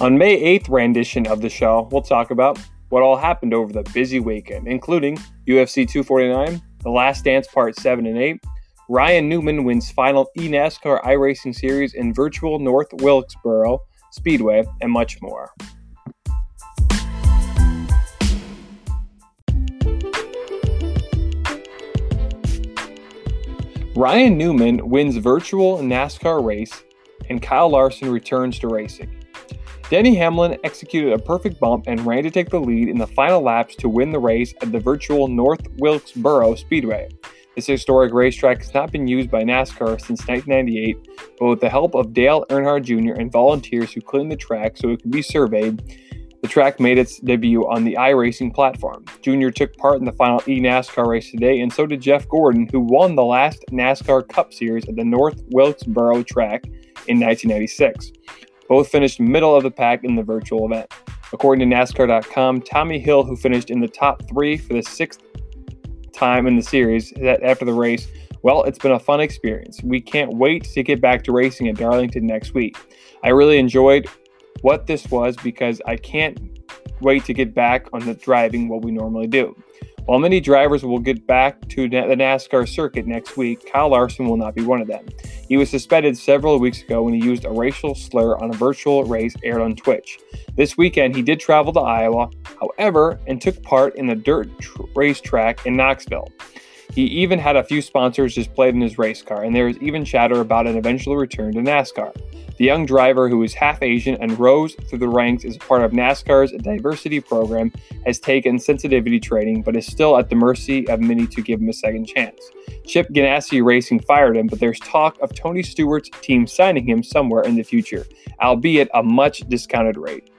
On May 8th rendition of the show, we'll talk about what all happened over the busy weekend, including UFC 249, The Last Dance Part 7 and 8, Ryan Newman wins final eNASCAR iRacing Series in virtual North Wilkesboro Speedway, and much more. Ryan Newman wins virtual NASCAR race, and Kyle Larson returns to racing. Denny Hamlin executed a perfect bump and ran to take the lead in the final laps to win the race at the virtual North Wilkesboro Speedway. This historic racetrack has not been used by NASCAR since 1998, but with the help of Dale Earnhardt Jr. and volunteers who cleaned the track so it could be surveyed, the track made its debut on the iRacing platform. Jr. took part in the final eNASCAR race today, and so did Jeff Gordon, who won the last NASCAR Cup Series at the North Wilkesboro track in 1996. Both finished middle of the pack in the virtual event. According to NASCAR.com, Timmy Hill, who finished in the top three for the sixth time in the series after the race, well, it's been a fun experience. We can't wait to get back to racing at Darlington next week. I really enjoyed what this was because I can't wait to get back on the driving what we normally do. While many drivers will get back to the NASCAR circuit next week, Kyle Larson will not be one of them. He was suspended several weeks ago when he used a racial slur on a virtual race aired on Twitch. This weekend, he did travel to Iowa, however, and took part in the dirt tr- racetrack in Knoxville. He even had a few sponsors displayed in his race car, and there is even chatter about an eventual return to NASCAR. The young driver, who is half Asian and rose through the ranks as part of NASCAR's diversity program, has taken sensitivity training but is still at the mercy of many to give him a second chance. Chip Ganassi Racing fired him, but there's talk of Tony Stewart's team signing him somewhere in the future, albeit a much discounted rate.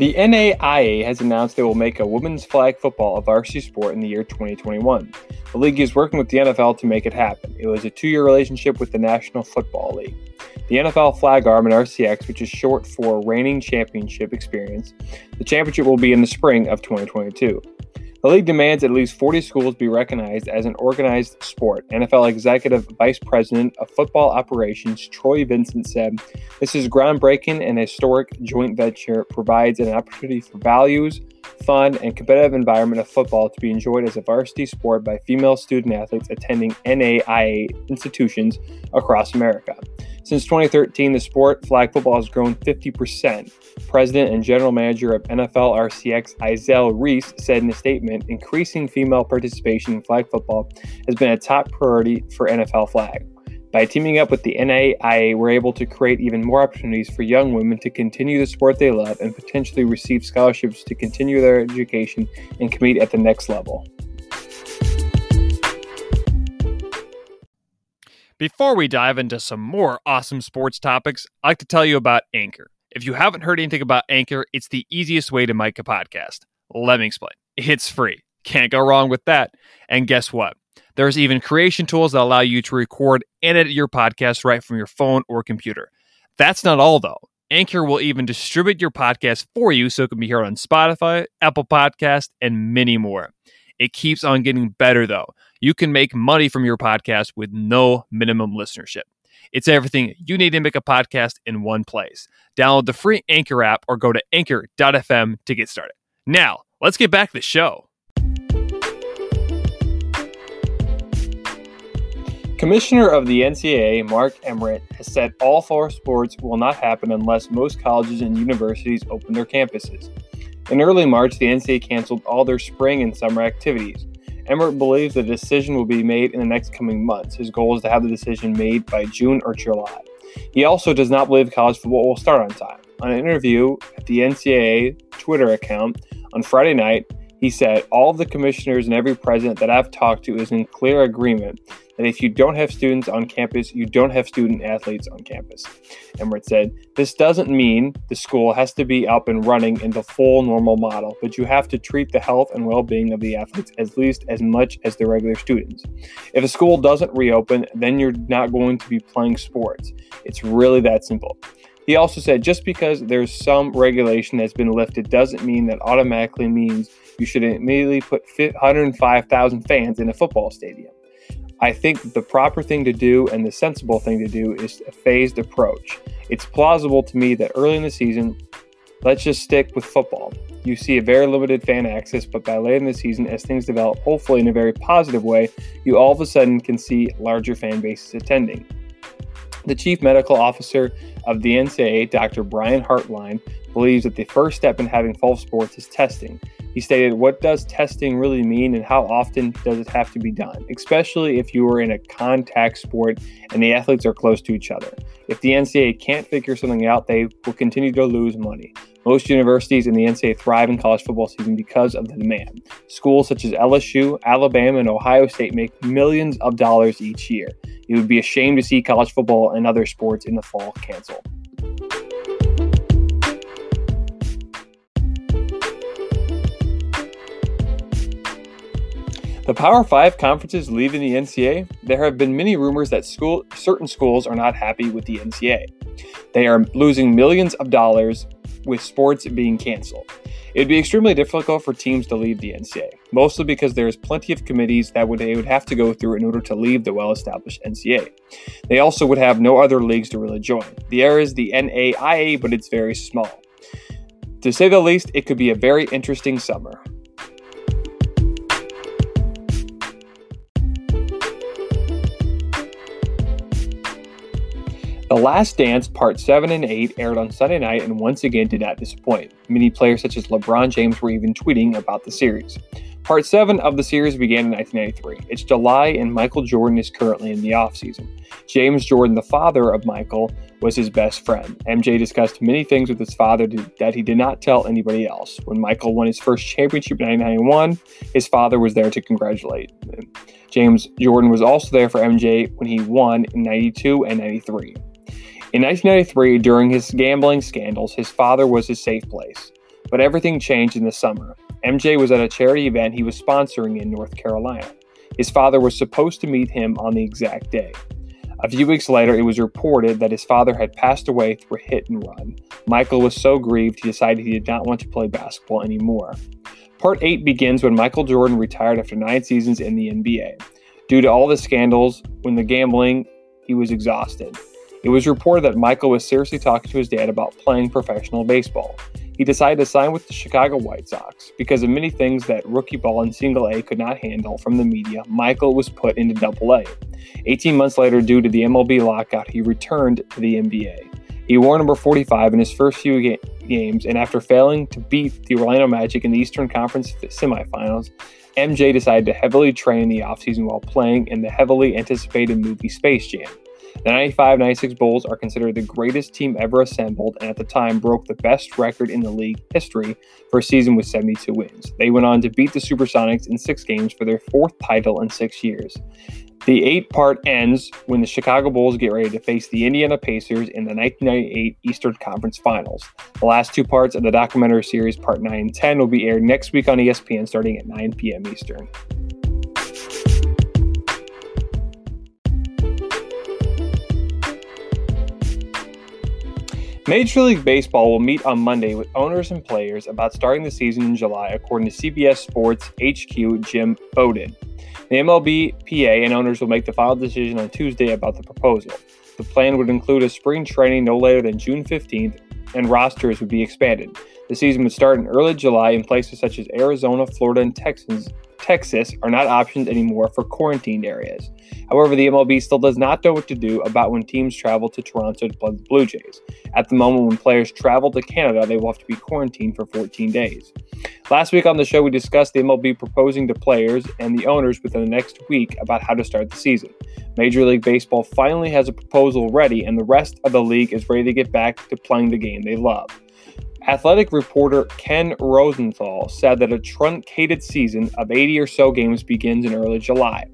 The NAIA has announced they will make a women's flag football a varsity sport in the year 2021. The league is working with the NFL to make it happen. It was a two year relationship with the National Football League. The NFL flag arm and RCX, which is short for Reigning Championship Experience, the championship will be in the spring of 2022. The league demands at least 40 schools be recognized as an organized sport. NFL Executive Vice President of Football Operations Troy Vincent said, This is groundbreaking and historic joint venture provides an opportunity for values, fun, and competitive environment of football to be enjoyed as a varsity sport by female student athletes attending NAIA institutions across America. Since 2013, the sport flag football has grown 50%. President and General Manager of NFL RCX, Izell Reese, said in a statement increasing female participation in flag football has been a top priority for NFL flag. By teaming up with the NAIA, we're able to create even more opportunities for young women to continue the sport they love and potentially receive scholarships to continue their education and compete at the next level. Before we dive into some more awesome sports topics, I'd like to tell you about Anchor. If you haven't heard anything about Anchor, it's the easiest way to make a podcast. Let me explain. It's free. Can't go wrong with that. And guess what? There's even creation tools that allow you to record and edit your podcast right from your phone or computer. That's not all, though. Anchor will even distribute your podcast for you so it can be heard on Spotify, Apple Podcast, and many more. It keeps on getting better, though. You can make money from your podcast with no minimum listenership. It's everything you need to make a podcast in one place. Download the free Anchor app or go to anchor.fm to get started. Now, let's get back to the show. Commissioner of the NCAA, Mark Emmert, has said all fall sports will not happen unless most colleges and universities open their campuses. In early March, the NCAA canceled all their spring and summer activities. Emmert believes the decision will be made in the next coming months. His goal is to have the decision made by June or July. He also does not believe college football will start on time. On an interview at the NCAA Twitter account on Friday night, he said, All the commissioners and every president that I've talked to is in clear agreement that if you don't have students on campus, you don't have student athletes on campus. Emmert said, This doesn't mean the school has to be up and running in the full normal model, but you have to treat the health and well being of the athletes at least as much as the regular students. If a school doesn't reopen, then you're not going to be playing sports. It's really that simple. He also said just because there's some regulation that's been lifted doesn't mean that automatically means you should immediately put 105,000 fans in a football stadium. I think the proper thing to do and the sensible thing to do is a phased approach. It's plausible to me that early in the season, let's just stick with football. You see a very limited fan access, but by late in the season, as things develop, hopefully in a very positive way, you all of a sudden can see larger fan bases attending. The chief medical officer of the NCAA, Dr. Brian Hainline, believes that the first step in having fall sports is testing. He stated, What does testing really mean and how often does it have to be done, especially if you are in a contact sport and the athletes are close to each other? If the NCAA can't figure something out, they will continue to lose money. Most universities in the NCAA thrive in college football season because of the demand. Schools such as LSU, Alabama, and Ohio State make millions of dollars each year. It would be a shame to see college football and other sports in the fall canceled. The Power Five conferences leaving the NCAA, there have been many rumors that school, certain schools are not happy with the NCAA. They are losing millions of dollars with sports being canceled. It would be extremely difficult for teams to leave the NCAA, mostly because there is plenty of committees that would, they would have to go through in order to leave the well-established NCAA. They also would have no other leagues to really join. The air is the NAIA, but it's very small. To say the least, it could be a very interesting summer. The Last Dance Part 7 and 8 aired on Sunday night and once again did not disappoint. Many players such as LeBron James were even tweeting about the series. Part 7 of the series began in 1993. It's July and Michael Jordan is currently in the offseason. James Jordan, the father of Michael, was his best friend. MJ discussed many things with his father that he did not tell anybody else. When Michael won his first championship in 1991, his father was there to congratulate him. James Jordan was also there for MJ when he won in 92 and 93. In 1993, during his gambling scandals, his father was his safe place. But everything changed in the summer. MJ was at a charity event he was sponsoring in North Carolina. His father was supposed to meet him on the exact day. A few weeks later, it was reported that his father had passed away through a hit and run. Michael was so grieved he decided he did not want to play basketball anymore. Part 8 begins when Michael Jordan retired after nine seasons in the NBA. Due to all the scandals, when the gambling, he was exhausted. It was reported that Michael was seriously talking to his dad about playing professional baseball. He decided to sign with the Chicago White Sox. Because of many things that rookie ball and single A could not handle from the media, Michael was put into double A. 18 months later, due to the MLB lockout, he returned to the NBA. He wore number 45 in his first few ga- games, and after failing to beat the Orlando Magic in the Eastern Conference semifinals, MJ decided to heavily train in the offseason while playing in the heavily anticipated movie Space Jam. The 95 96 Bulls are considered the greatest team ever assembled and at the time broke the best record in the league history for a season with 72 wins. They went on to beat the Supersonics in six games for their fourth title in six years. The eight part ends when the Chicago Bulls get ready to face the Indiana Pacers in the 1998 Eastern Conference Finals. The last two parts of the documentary series, Part 9 and 10, will be aired next week on ESPN starting at 9 p.m. Eastern. Major League Baseball will meet on Monday with owners and players about starting the season in July, according to CBS Sports HQ Jim Bowden. The MLB, PA, and owners will make the final decision on Tuesday about the proposal. The plan would include a spring training no later than June 15th, and rosters would be expanded. The season would start in early July in places such as Arizona, Florida, and Texas, Texas are not options anymore for quarantined areas. However, the MLB still does not know what to do about when teams travel to Toronto to play the Blue Jays. At the moment, when players travel to Canada, they will have to be quarantined for 14 days. Last week on the show, we discussed the MLB proposing to players and the owners within the next week about how to start the season. Major League Baseball finally has a proposal ready, and the rest of the league is ready to get back to playing the game they love. Athletic reporter Ken Rosenthal said that a truncated season of 80 or so games begins in early July.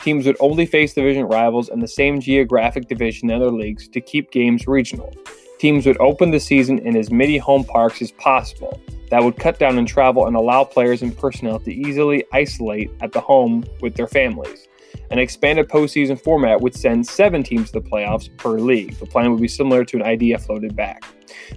Teams would only face division rivals in the same geographic division in other leagues to keep games regional. Teams would open the season in as many home parks as possible. That would cut down on travel and allow players and personnel to easily isolate at the home with their families. An expanded postseason format would send seven teams to the playoffs per league. The plan would be similar to an idea floated back.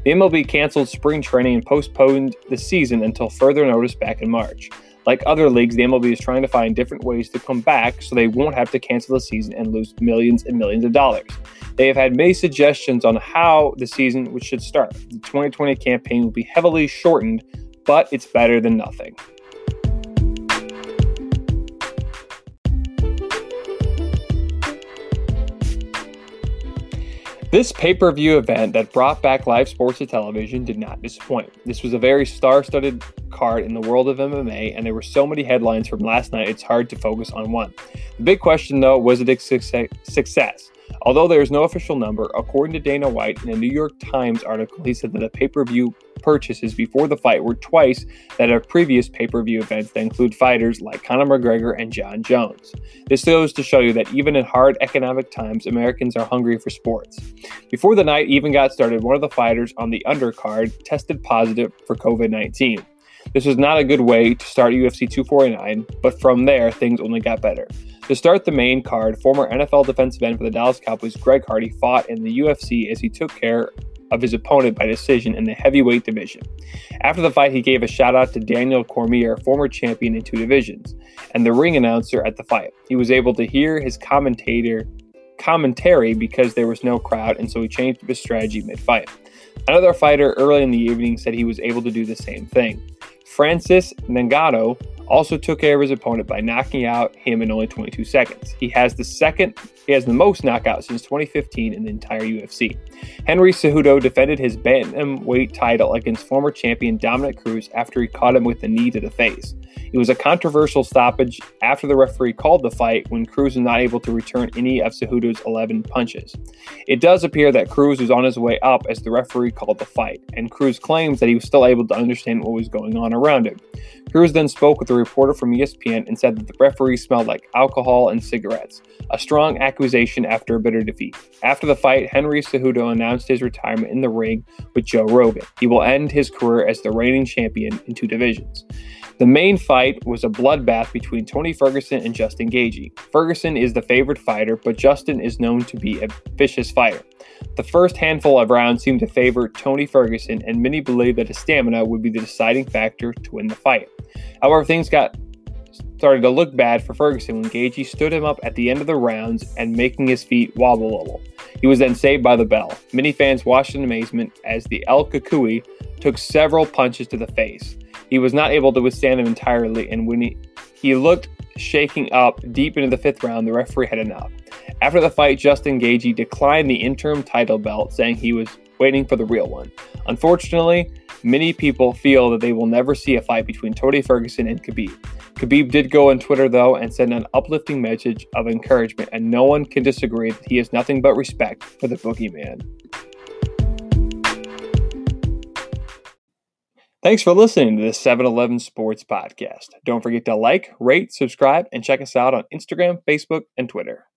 The MLB canceled spring training and postponed the season until further notice back in March. Like other leagues, the MLB is trying to find different ways to come back so they won't have to cancel the season and lose millions and millions of dollars. They have had many suggestions on how the season should start. The 2020 campaign will be heavily shortened, but it's better than nothing. This pay per view event that brought back live sports to television did not disappoint. This was a very star studded card in the world of MMA, and there were so many headlines from last night, it's hard to focus on one. The big question, though, was it a success? Although there is no official number, according to Dana White in a New York Times article, he said that the pay per view purchases before the fight were twice that of previous pay per view events that include fighters like Conor McGregor and Jon Jones. This goes to show you that even in hard economic times, Americans are hungry for sports. Before the night even got started, one of the fighters on the undercard tested positive for COVID 19. This was not a good way to start UFC 249, but from there, things only got better. To start the main card, former NFL defensive end for the Dallas Cowboys Greg Hardy fought in the UFC as he took care of his opponent by decision in the heavyweight division. After the fight, he gave a shout out to Daniel Cormier, former champion in two divisions, and the ring announcer at the fight. He was able to hear his commentator commentary because there was no crowd, and so he changed his strategy mid-fight. Another fighter early in the evening said he was able to do the same thing. Francis Ngannou also took care of his opponent by knocking out him in only 22 seconds. He has the second, he has the most knockouts since 2015 in the entire UFC. Henry Cejudo defended his bantamweight title against former champion Dominick Cruz after he caught him with a knee to the face. It was a controversial stoppage after the referee called the fight when Cruz was not able to return any of Cejudo's 11 punches. It does appear that Cruz was on his way up as the referee called the fight, and Cruz claims that he was still able to understand what was going on around him. Cruz then spoke with a reporter from ESPN and said that the referee smelled like alcohol and cigarettes, a strong accusation after a bitter defeat. After the fight, Henry Cejudo announced his retirement in the ring with Joe Rogan. He will end his career as the reigning champion in two divisions. The main fight was a bloodbath between Tony Ferguson and Justin Gaethje. Ferguson is the favorite fighter, but Justin is known to be a vicious fighter. The first handful of rounds seemed to favor Tony Ferguson, and many believed that his stamina would be the deciding factor to win the fight. However, things got started to look bad for Ferguson when Gaethje stood him up at the end of the rounds and making his feet wobble a little. He was then saved by the bell. Many fans watched in amazement as the El Cucuy took several punches to the face. He was not able to withstand them entirely, and when he, he looked shaking up deep into the fifth round, the referee had enough. After the fight, Justin Gaethje declined the interim title belt, saying he was waiting for the real one. Unfortunately, many people feel that they will never see a fight between Tony Ferguson and Khabib. Khabib did go on Twitter though and send an uplifting message of encouragement, and no one can disagree that he has nothing but respect for the boogeyman. Thanks for listening to this 7 Eleven Sports Podcast. Don't forget to like, rate, subscribe, and check us out on Instagram, Facebook, and Twitter.